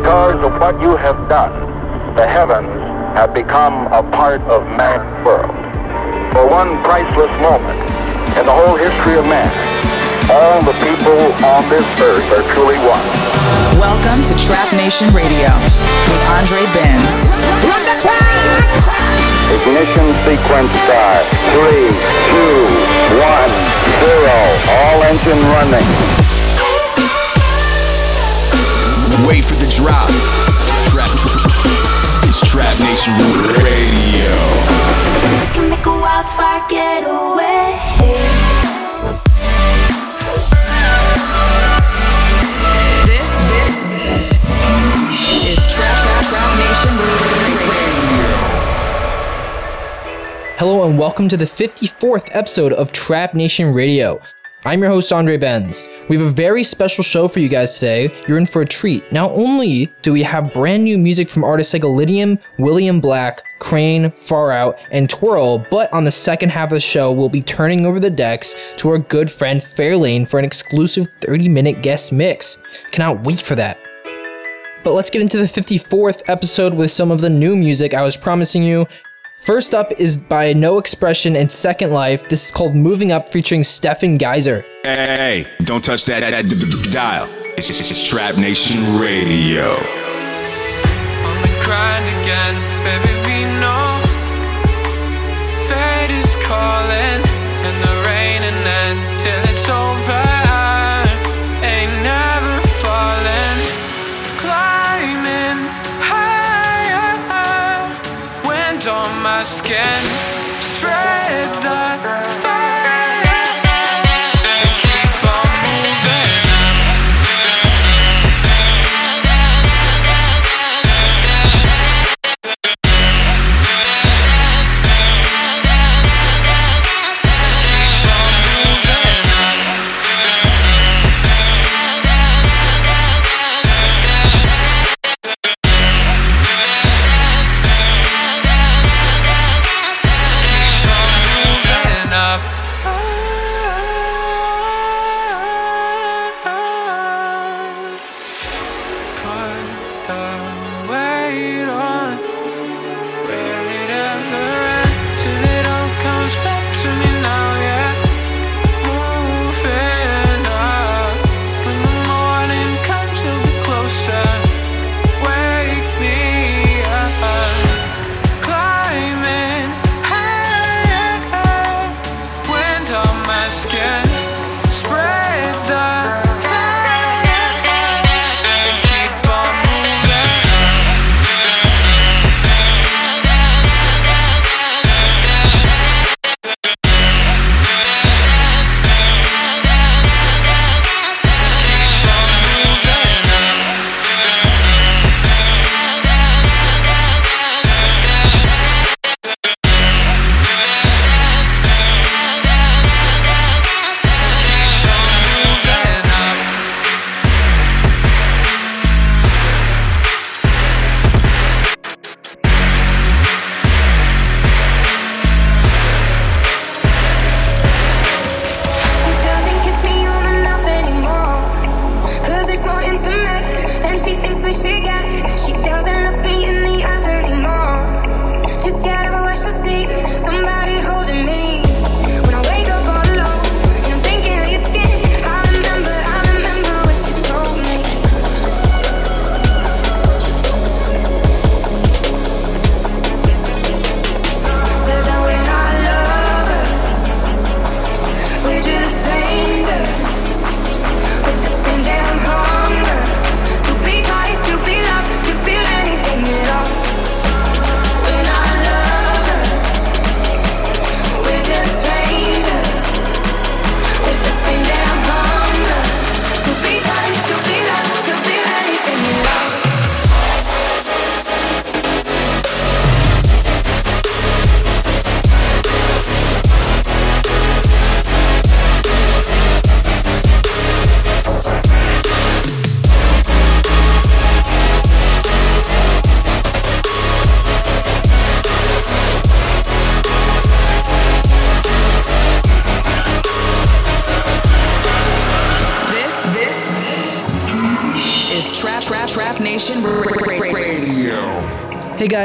because of what you have done, the heavens have become a part of man's world. For one priceless moment in the whole history of man, all the people on this earth are truly one. Welcome to Trap Nation Radio with Andre Benz. Run the track! Ignition sequence start. Three, two, one, zero. All engine running. Wait for the drop. Trap. It's Trap Nation Radio. We can make a wildfire getaway. This, this is Trap Trap Trap Nation Radio. Hello and welcome to the 54th episode of Trap Nation Radio. I'm your host, Andre Benz. We have a very special show for you guys today. You're in for a treat. Not only do we have brand new music from artists like Illenium, William Black, KRANE, Far Out, and TWERL, but on the second half of the show, we'll be turning over the decks to our good friend Fairlane for an exclusive 30 minute guest mix. Cannot wait for that. But let's get into the 54th episode with some of the new music I was promising you. First up is by No Expression and Second Life. This is called Moving Up featuring Stephen Geisler. Hey, don't touch that, that, that d- d- dial. It's just it's Trap Nation Radio. on the grind again, baby. We know fate is calling, on my skin, spread the fire.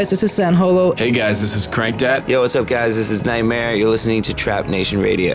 guys, this is San Holo. Hey guys, this is Crankdat. Yo, what's up, guys? This is NGHTMRE. You're listening to Trap Nation Radio.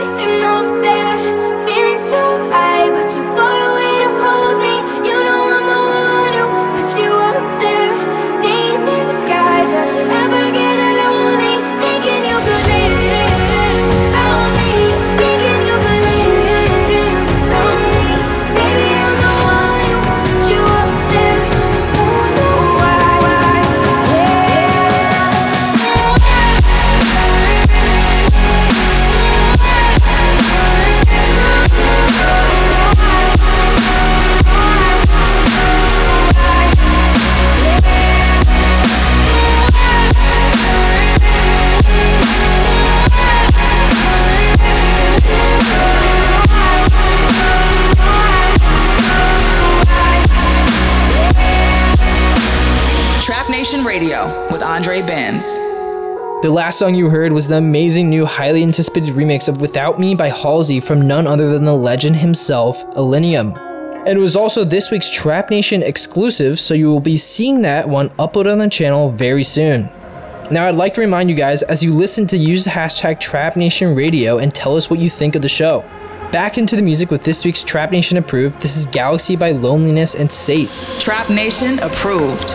Sitting up The last song you heard was the amazing new, highly anticipated remix of Without Me by Halsey from none other than the legend himself, Illenium. And it was also this week's Trap Nation exclusive, so you will be seeing that one uploaded on the channel very soon. Now, I'd like to remind you guys as you listen to use the hashtag Trap Nation Radio and tell us what you think of the show. Back into the music with this week's Trap Nation approved. This is Galaxy by Loneliness and Sace. Trap Nation approved.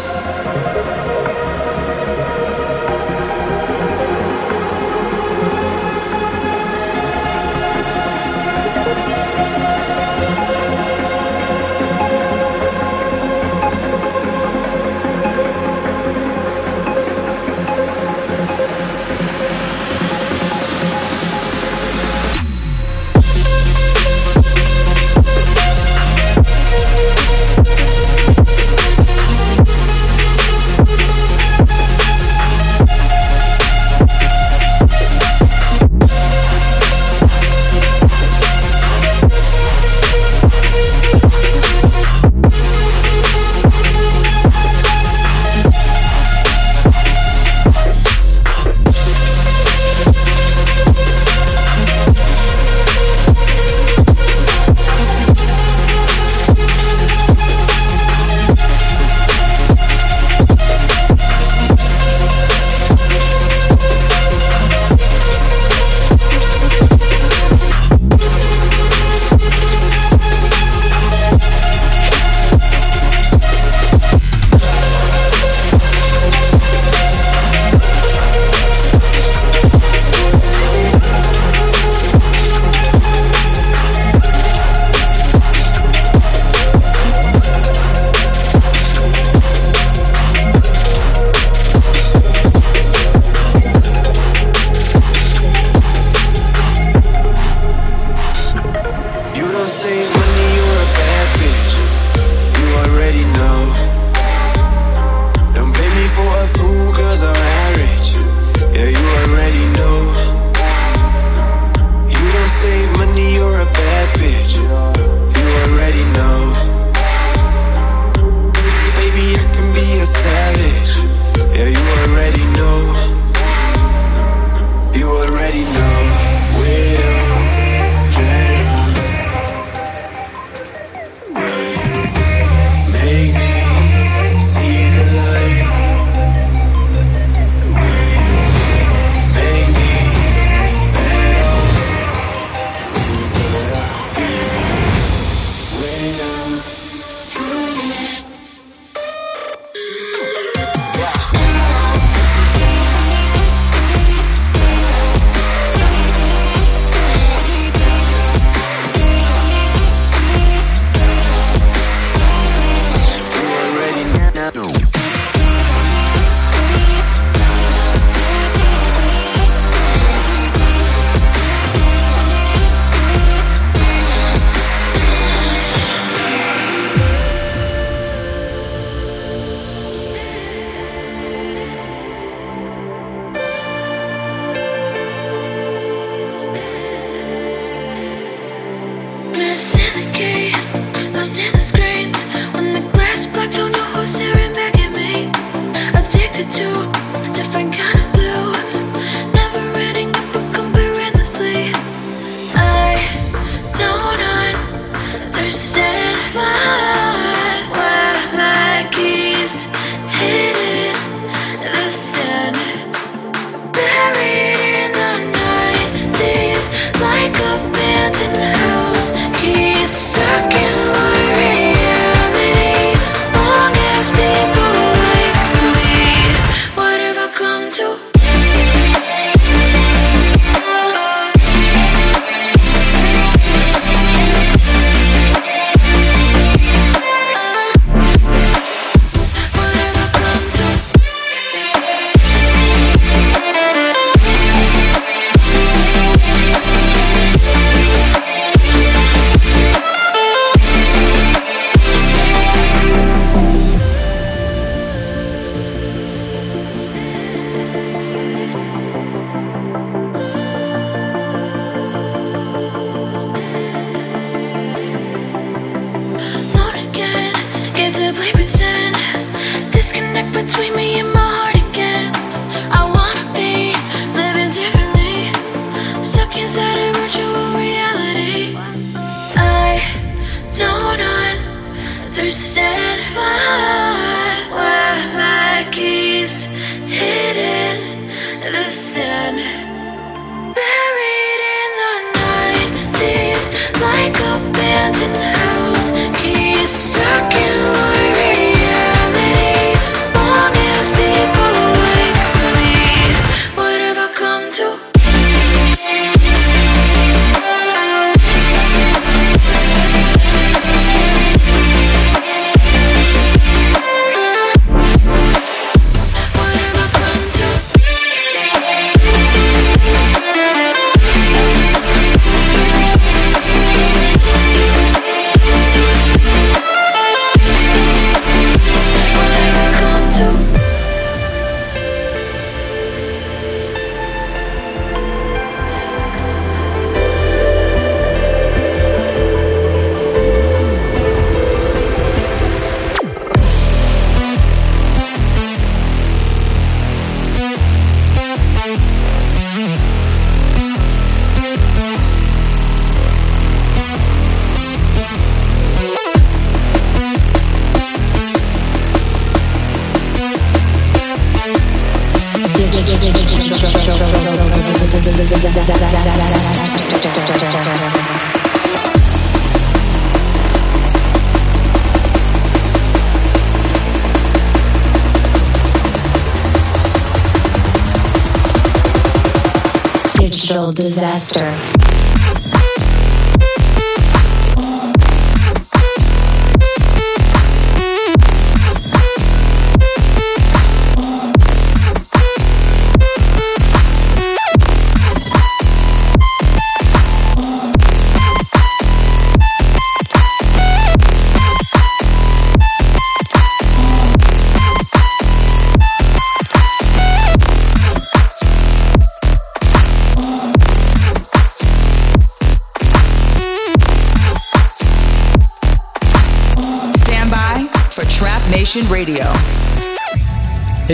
Disaster.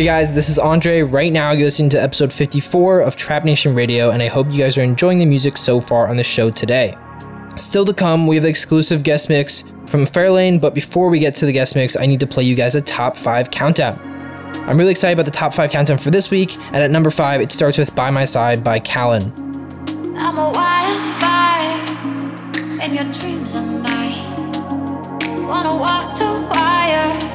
Hey guys, this is Andre. Right now, you're listening to episode 54 of Trap Nation Radio, and I hope you guys are enjoying the music so far on the show today. Still to come, we have the exclusive guest mix from Fairlane, but before we get to the guest mix, I need to play you guys a top 5 countdown. I'm really excited about the top 5 countdown for this week, and at number 5, it starts with By My Side by Callen. I'm a wildfire, and your dreams are. Wanna walk the wire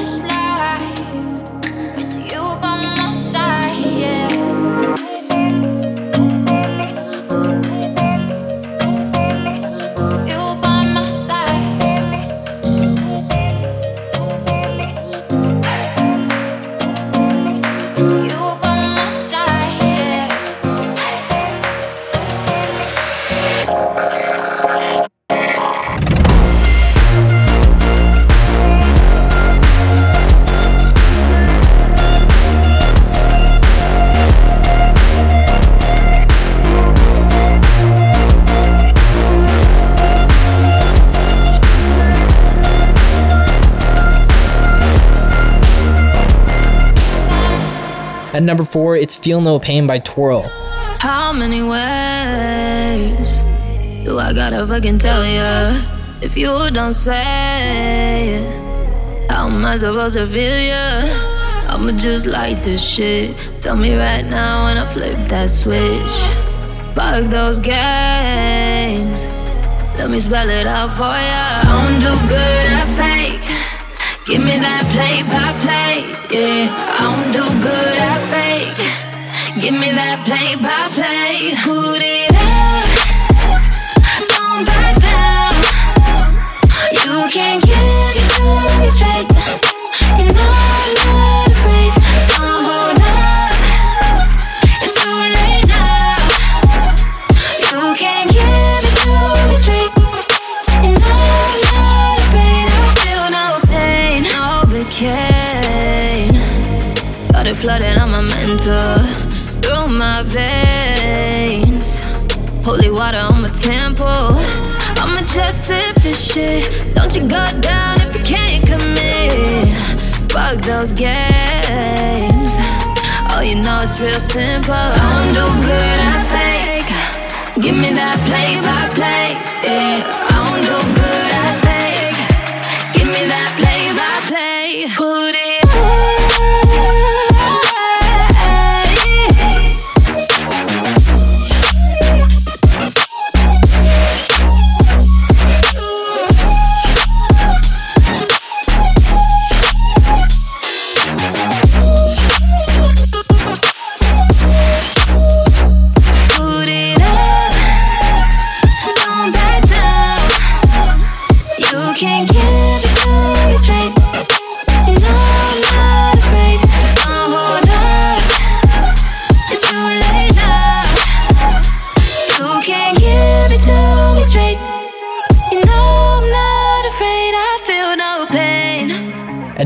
this life with you by my side, yeah. Number 4, it's Feel No Pain by TWERL. How many ways do I gotta fucking tell ya? If you don't say it, how am I supposed to feel ya? I'ma just like this shit. Tell me right now when I flip that switch. Fuck those games. Let me spell it out for ya. Don't do good at fake. Give me that play by play. Yeah, don't do good at fake. Give me that play by play. Put it up. Don't back down. You can't get me straight. Shit. Don't you go down if you can't commit. Fuck those games. Oh, you know it's real simple. I don't do good at fake. Give me that play by play. Yeah,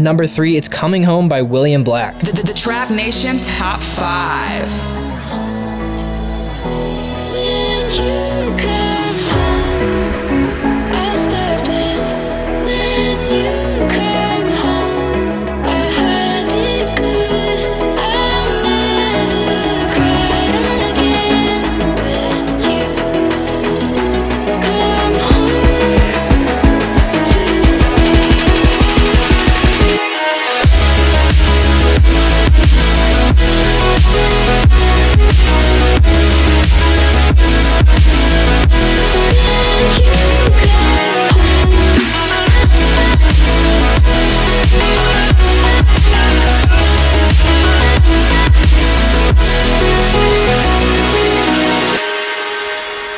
number 3, it's Coming Home by William Black. The, the, the Trap Nation Top 5.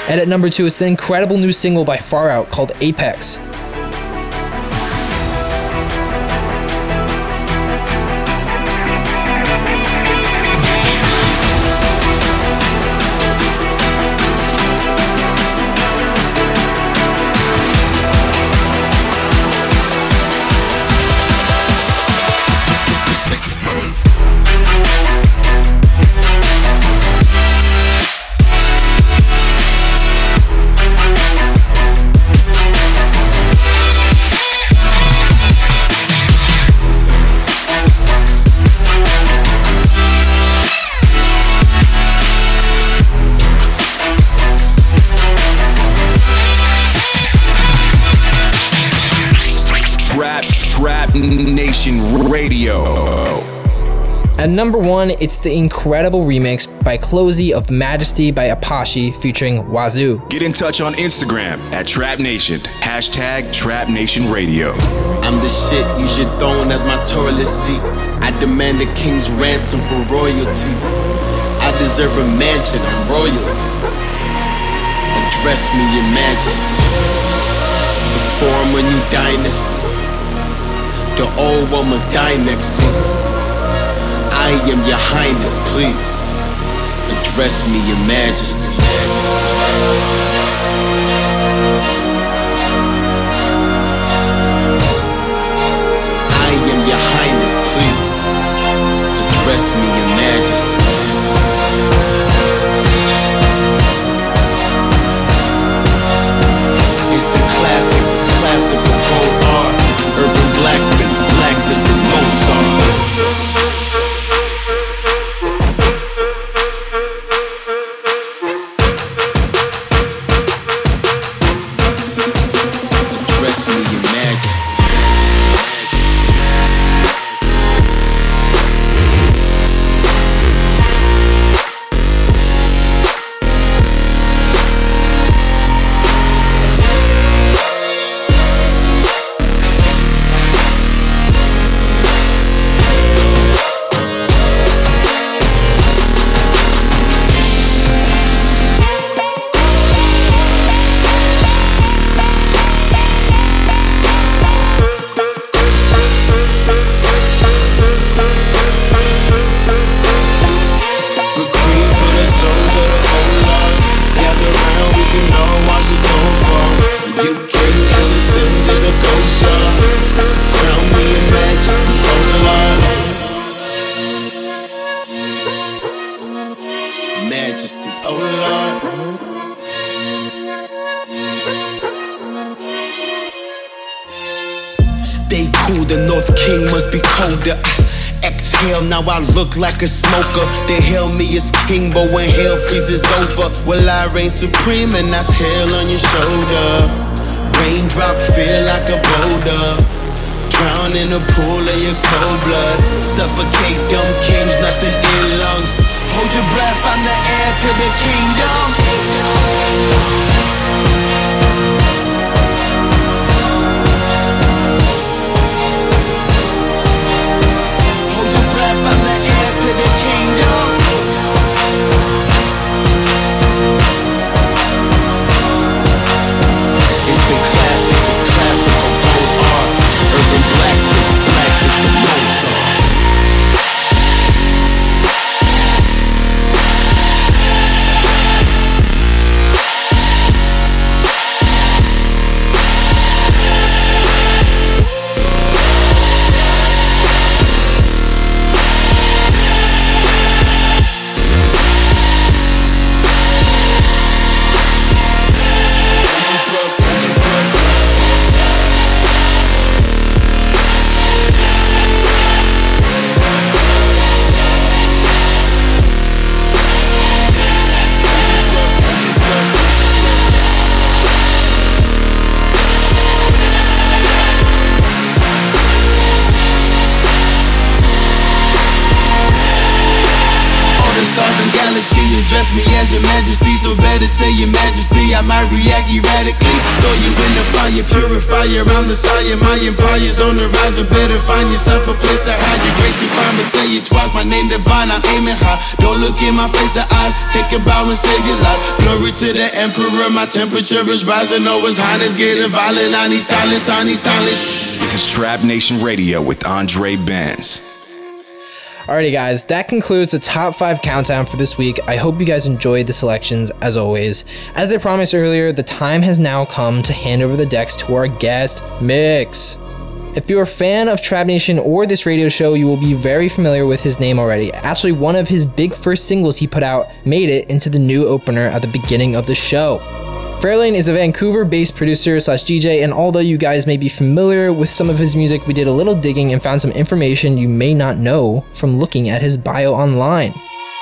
And at number two, it's the incredible new single by Far Out called Apex. Number one, it's the incredible remix by CloZee of Majesty by Apashe featuring Wasiu. Get in touch on Instagram at Trap Nation. Hashtag Trap Nation Radio. I'm the shit you should throne as my toilet seat. I demand a king's ransom for royalties. I deserve a mansion and royalty. Address me, your majesty. The form a new dynasty. The old one must die next scene. I am your highness, please. Address me, your majesty. I am your highness, please. Address me, your majesty. But when hell freezes over, will I reign supreme and that's hell on your shoulder? Raindrop feel like a boulder. Drown in a pool of your cold blood. Suffocate dumb kings, nothing in lungs. Hold your breath, I'm the heir to the kingdom. Purifier. I'm the sire. My empire's on the rise. Better find yourself a place to hide your grace and find. But say it twice. My name divine. I'm aiming high. Don't look in my face or eyes. Take a bow and save your life. Glory to the emperor. My temperature is rising. Oh, his highness getting violent. I need silence. I need silence. This is Trap Nation Radio with Andre Benz. Alrighty, guys, that concludes the top five countdown for this week. I hope you guys enjoyed the selections as always. As I promised earlier, the time has now come to hand over the decks to our guest mix. If you're a fan of Trap Nation or this radio show, you will be very familiar with his name already. Actually, one of his big first singles he put out made it into the new opener at the beginning of the show. Fairlane is a Vancouver based producer slash DJ, and although you guys may be familiar with some of his music, we did a little digging and found some information you may not know from looking at his bio online.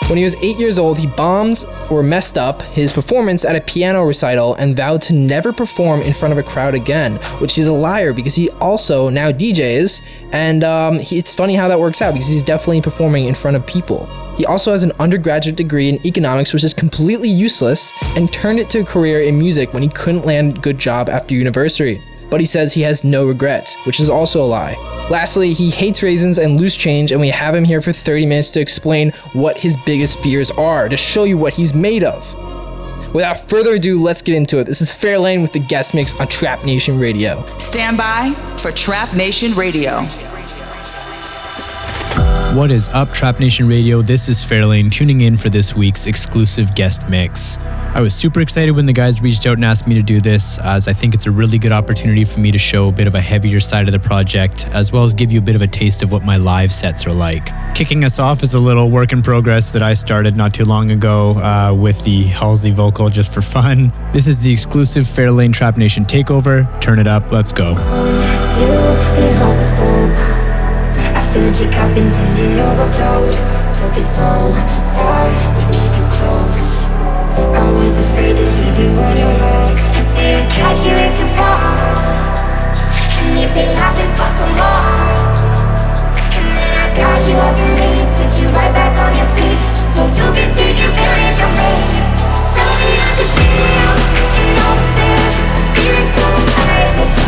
When he was 8 years old, he bombed or messed up his performance at a piano recital and vowed to never perform in front of a crowd again, which is a liar because he also now DJs, and um, he, it's funny how that works out because he's definitely performing in front of people. He also has an undergraduate degree in economics, which is completely useless, and turned it to a career in music when he couldn't land a good job after university. But he says he has no regrets, which is also a lie. Lastly, he hates raisins and loose change, and we have him here for 30 minutes to explain what his biggest fears are, to show you what he's made of. Without further ado, let's get into it. This is Fairlane with the guest mix on Trap Nation Radio. Stand by for Trap Nation Radio. What is up, Trap Nation Radio? This is Fairlane tuning in for this week's exclusive guest mix. I was super excited when the guys reached out and asked me to do this, as I think it's a really good opportunity for me to show a bit of a heavier side of the project, as well as give you a bit of a taste of what my live sets are like. Kicking us off is a little work in progress that I started not too long ago uh, with the Halsey vocal just for fun. This is the exclusive Fairlane Trap Nation takeover. Turn it up, let's go. Filled your cup until it overflowed. Took it so far to keep you close. I was afraid to leave you on your own. I said I'd catch you if you fall. And if they laugh, then fuck them all. And then I got you off your knees, put you right back on your feet, so you can take advantage of me. Tell me how's it feel sitting up there, feeling so high that you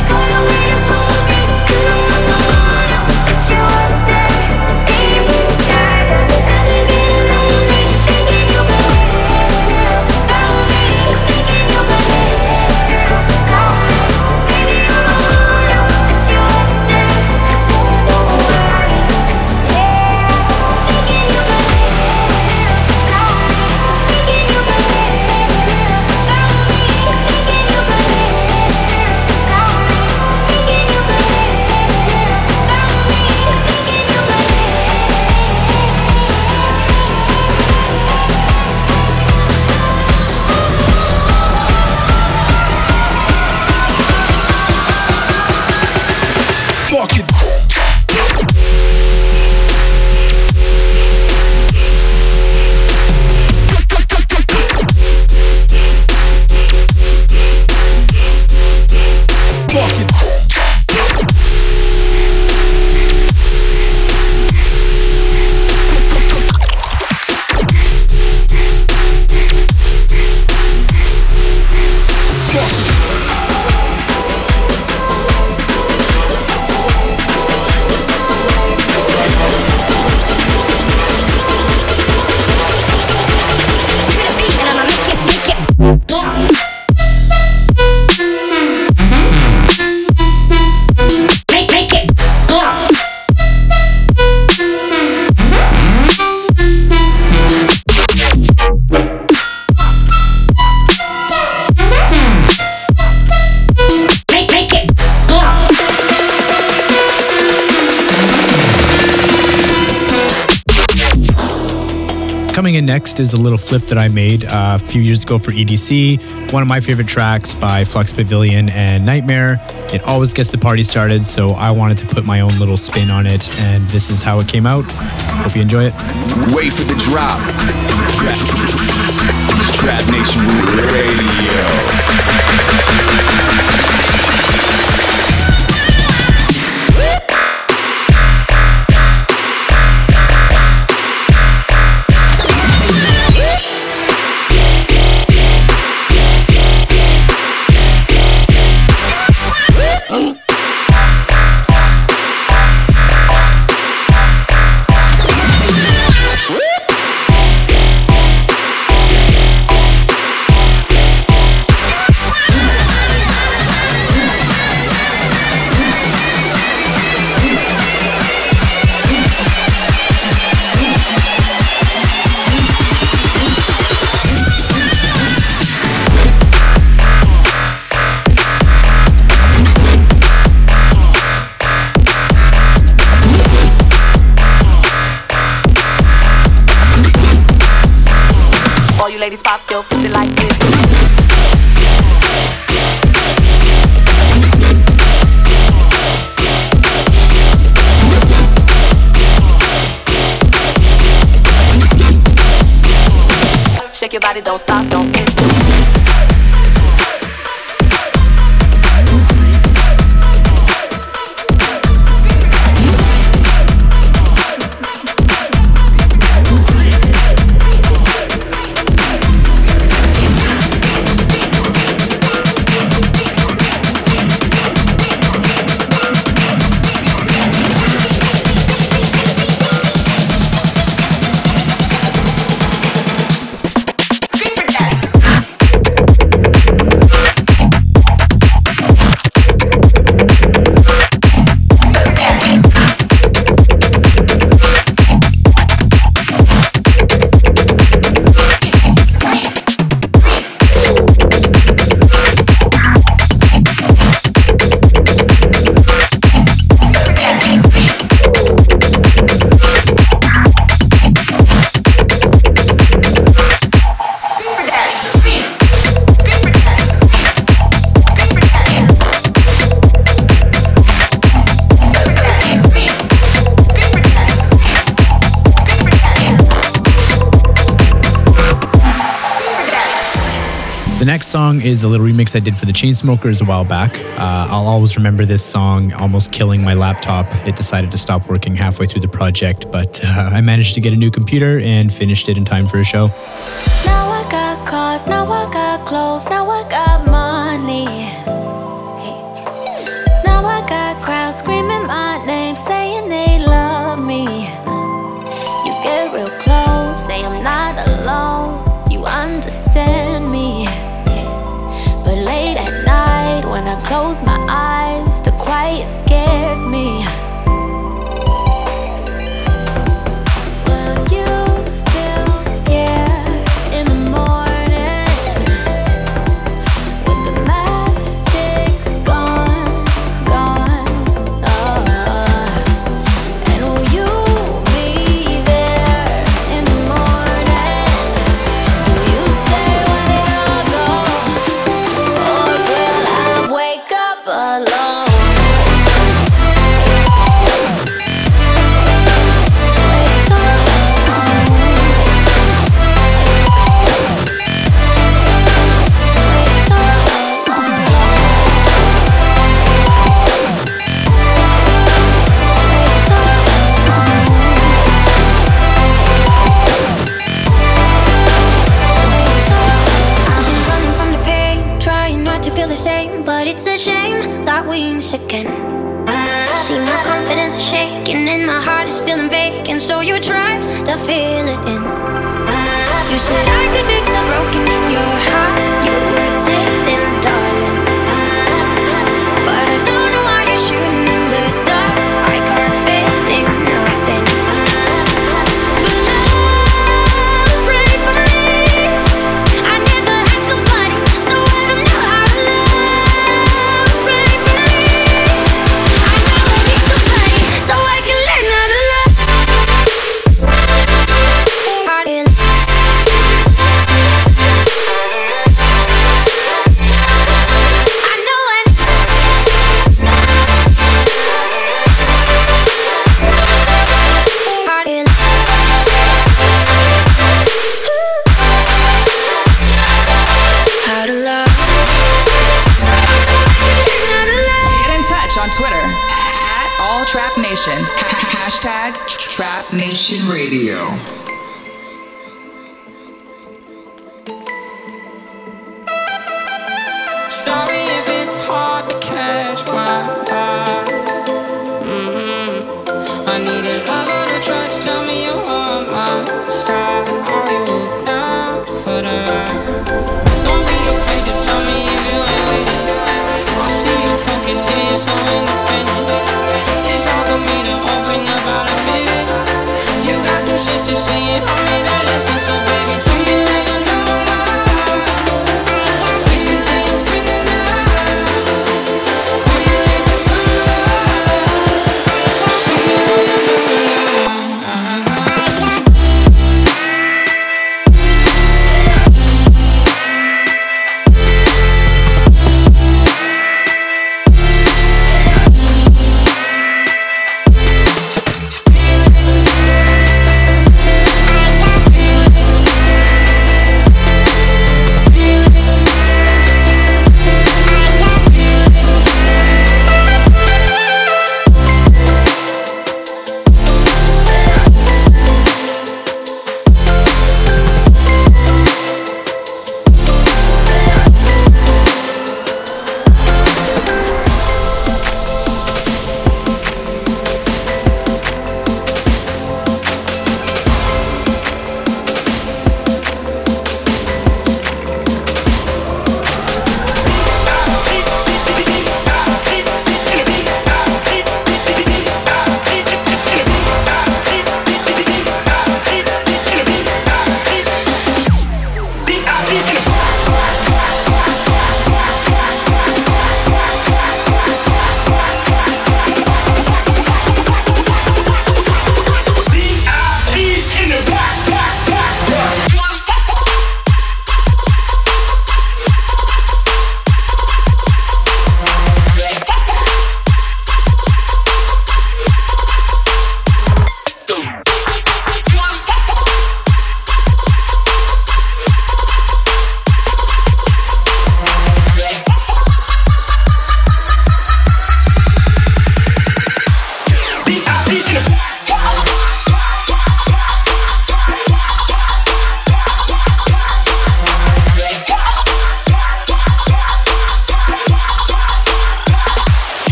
Coming in next is a little flip that I made uh, a few years ago for EDC. One of my favorite tracks by Flux Pavilion and NGHTMRE. It always gets the party started, so I wanted to put my own little spin on it, and this is how it came out. Hope you enjoy it. Wait for the drop. Trap, Trap Nation Radio. is a little remix I did for the Chainsmokers a while back. Uh, I'll always remember this song almost killing my laptop. It decided to stop working halfway through the project, but uh, I managed to get a new computer and finished it in time for a show. touch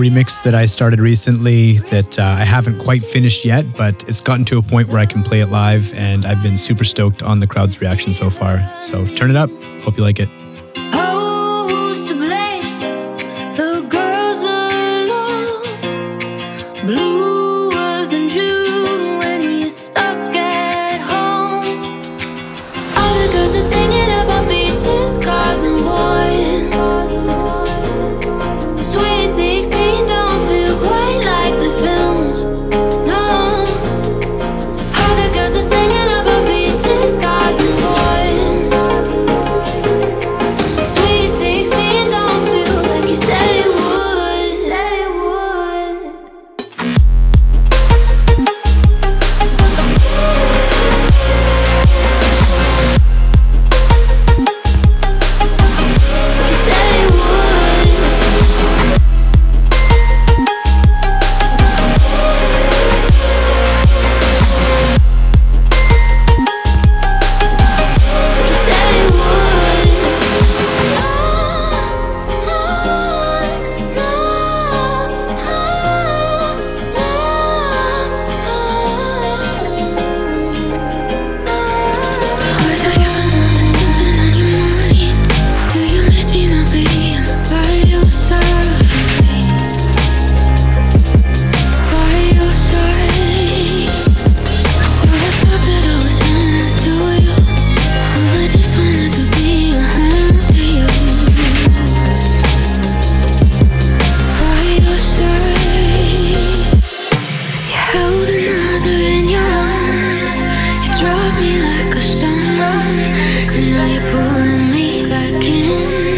remix that I started recently that uh, I haven't quite finished yet, but it's gotten to a point where I can play it live, and I've been super stoked on the crowd's reaction so far. So turn it up. Hope you like it. like a storm, and now you're pulling me back in.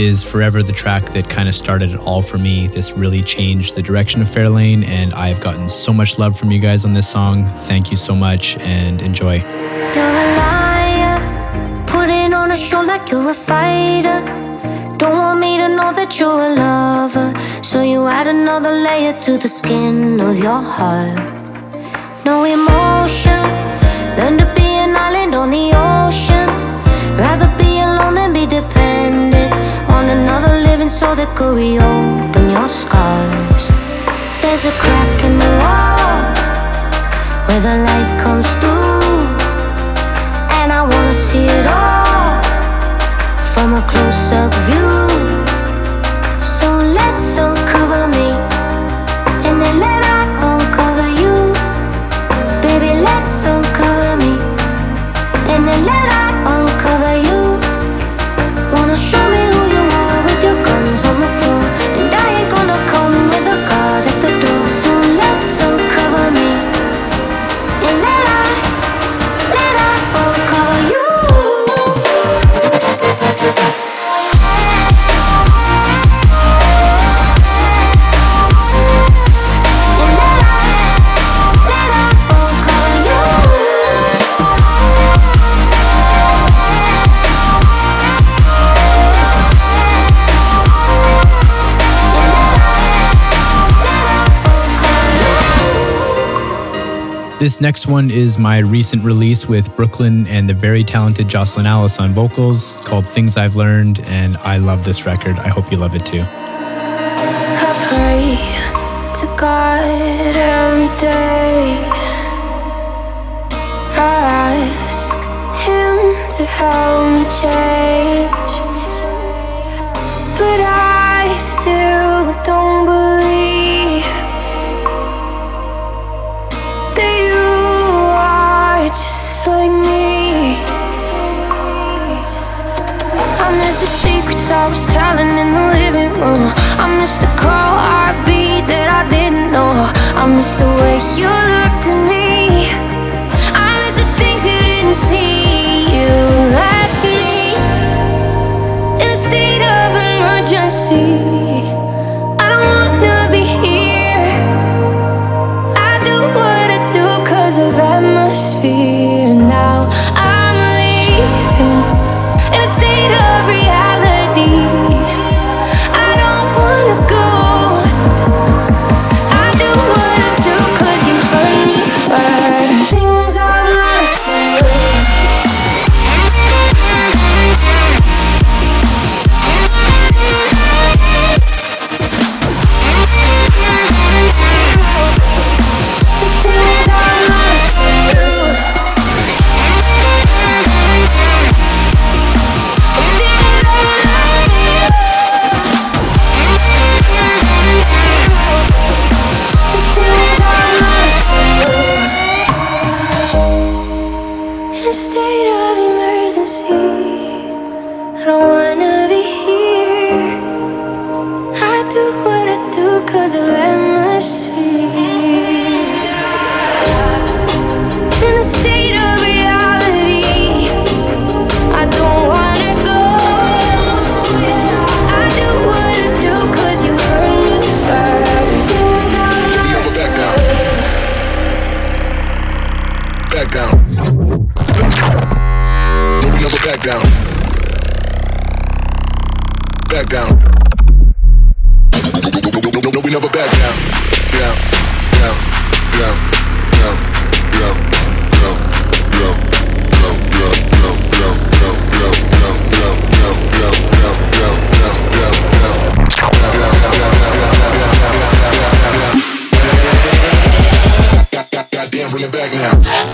Is forever the track that kind of started it all for me. This really changed the direction of Fairlane, and I've gotten so much love from you guys on this song. Thank you so much and enjoy. You're a liar, putting on a show like you're a fighter. Don't want me to know that you're a lover, so you add another layer to the skin of your heart. No emotion, learn to be an island on the ocean. On another living soul that could reopen your scars. There's a crack in the wall where the light comes through, and I wanna see it all from a close up view. So let's uncover me, This next one is my recent release with BRKLYN and the very talented Jocelyn Alice on vocals called Things I've Learned, and I love this record. I hope you love it too. I pray to God every day. I ask Him to help me change. But I still I was telling in the living room. I miss the call I that I didn't know. I miss the way you looked at me.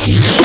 Yeah.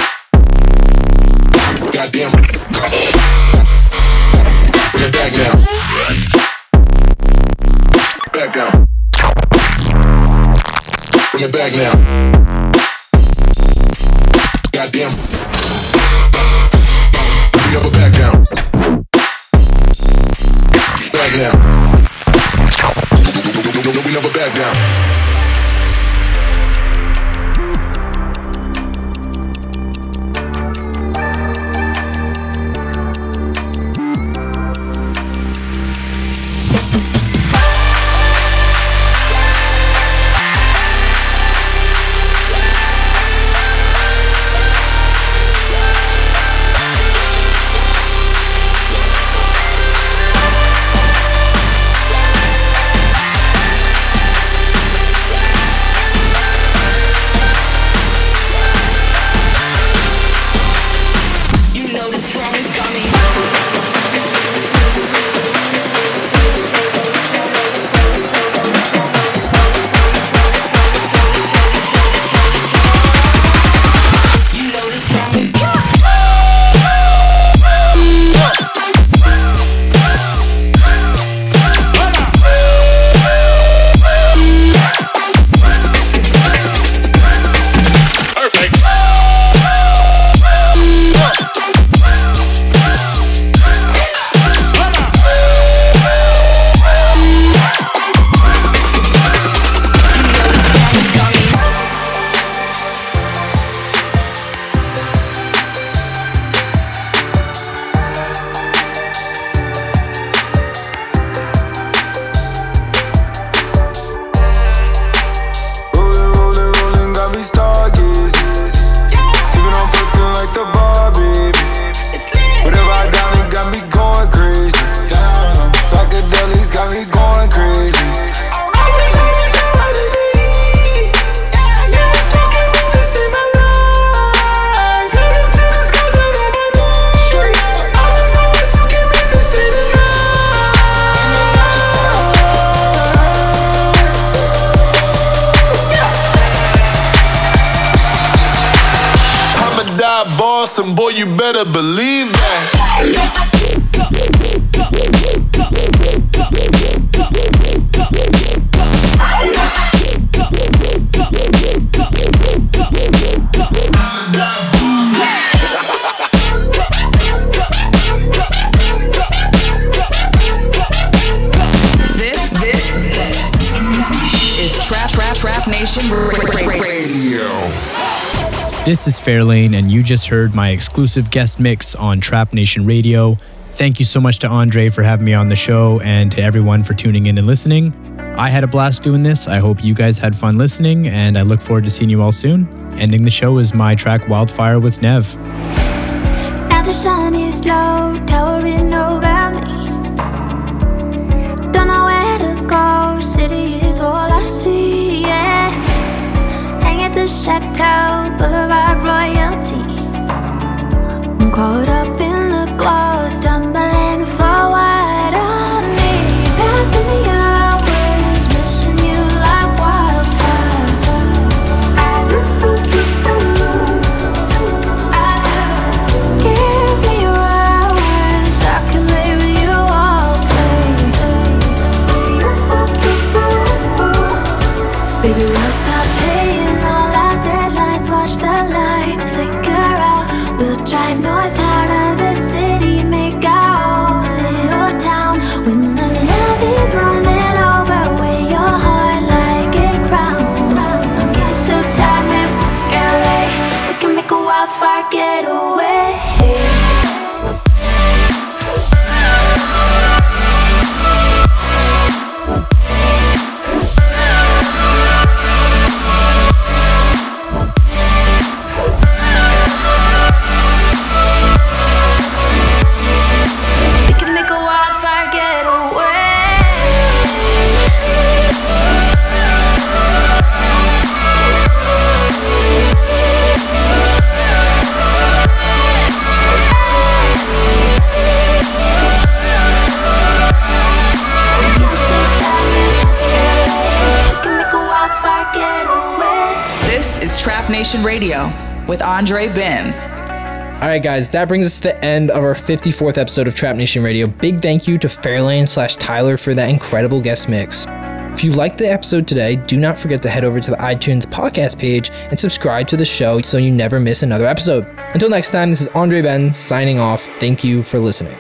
Fairlane, and you just heard my exclusive guest mix on Trap Nation Radio. Thank you so much to Andre for having me on the show and to everyone for tuning in and listening. I had a blast doing this. I hope you guys had fun listening, and I look forward to seeing you all soon. Ending the show is my track Wildfire with Nev. Now the sun is low, towering over me. Don't know where to go, city is all I see, yeah. Hang at the chateau, boulevard royalty. I'm caught up in Andre Benz. All right, guys, that brings us to the end of our 54th episode of Trap Nation Radio. Big thank you to Fairlane slash Tyler for that incredible guest mix. If you liked the episode today, do not forget to head over to the iTunes podcast page and subscribe to the show so you never miss another episode. Until next time, this is Andre Benz signing off. Thank you for listening.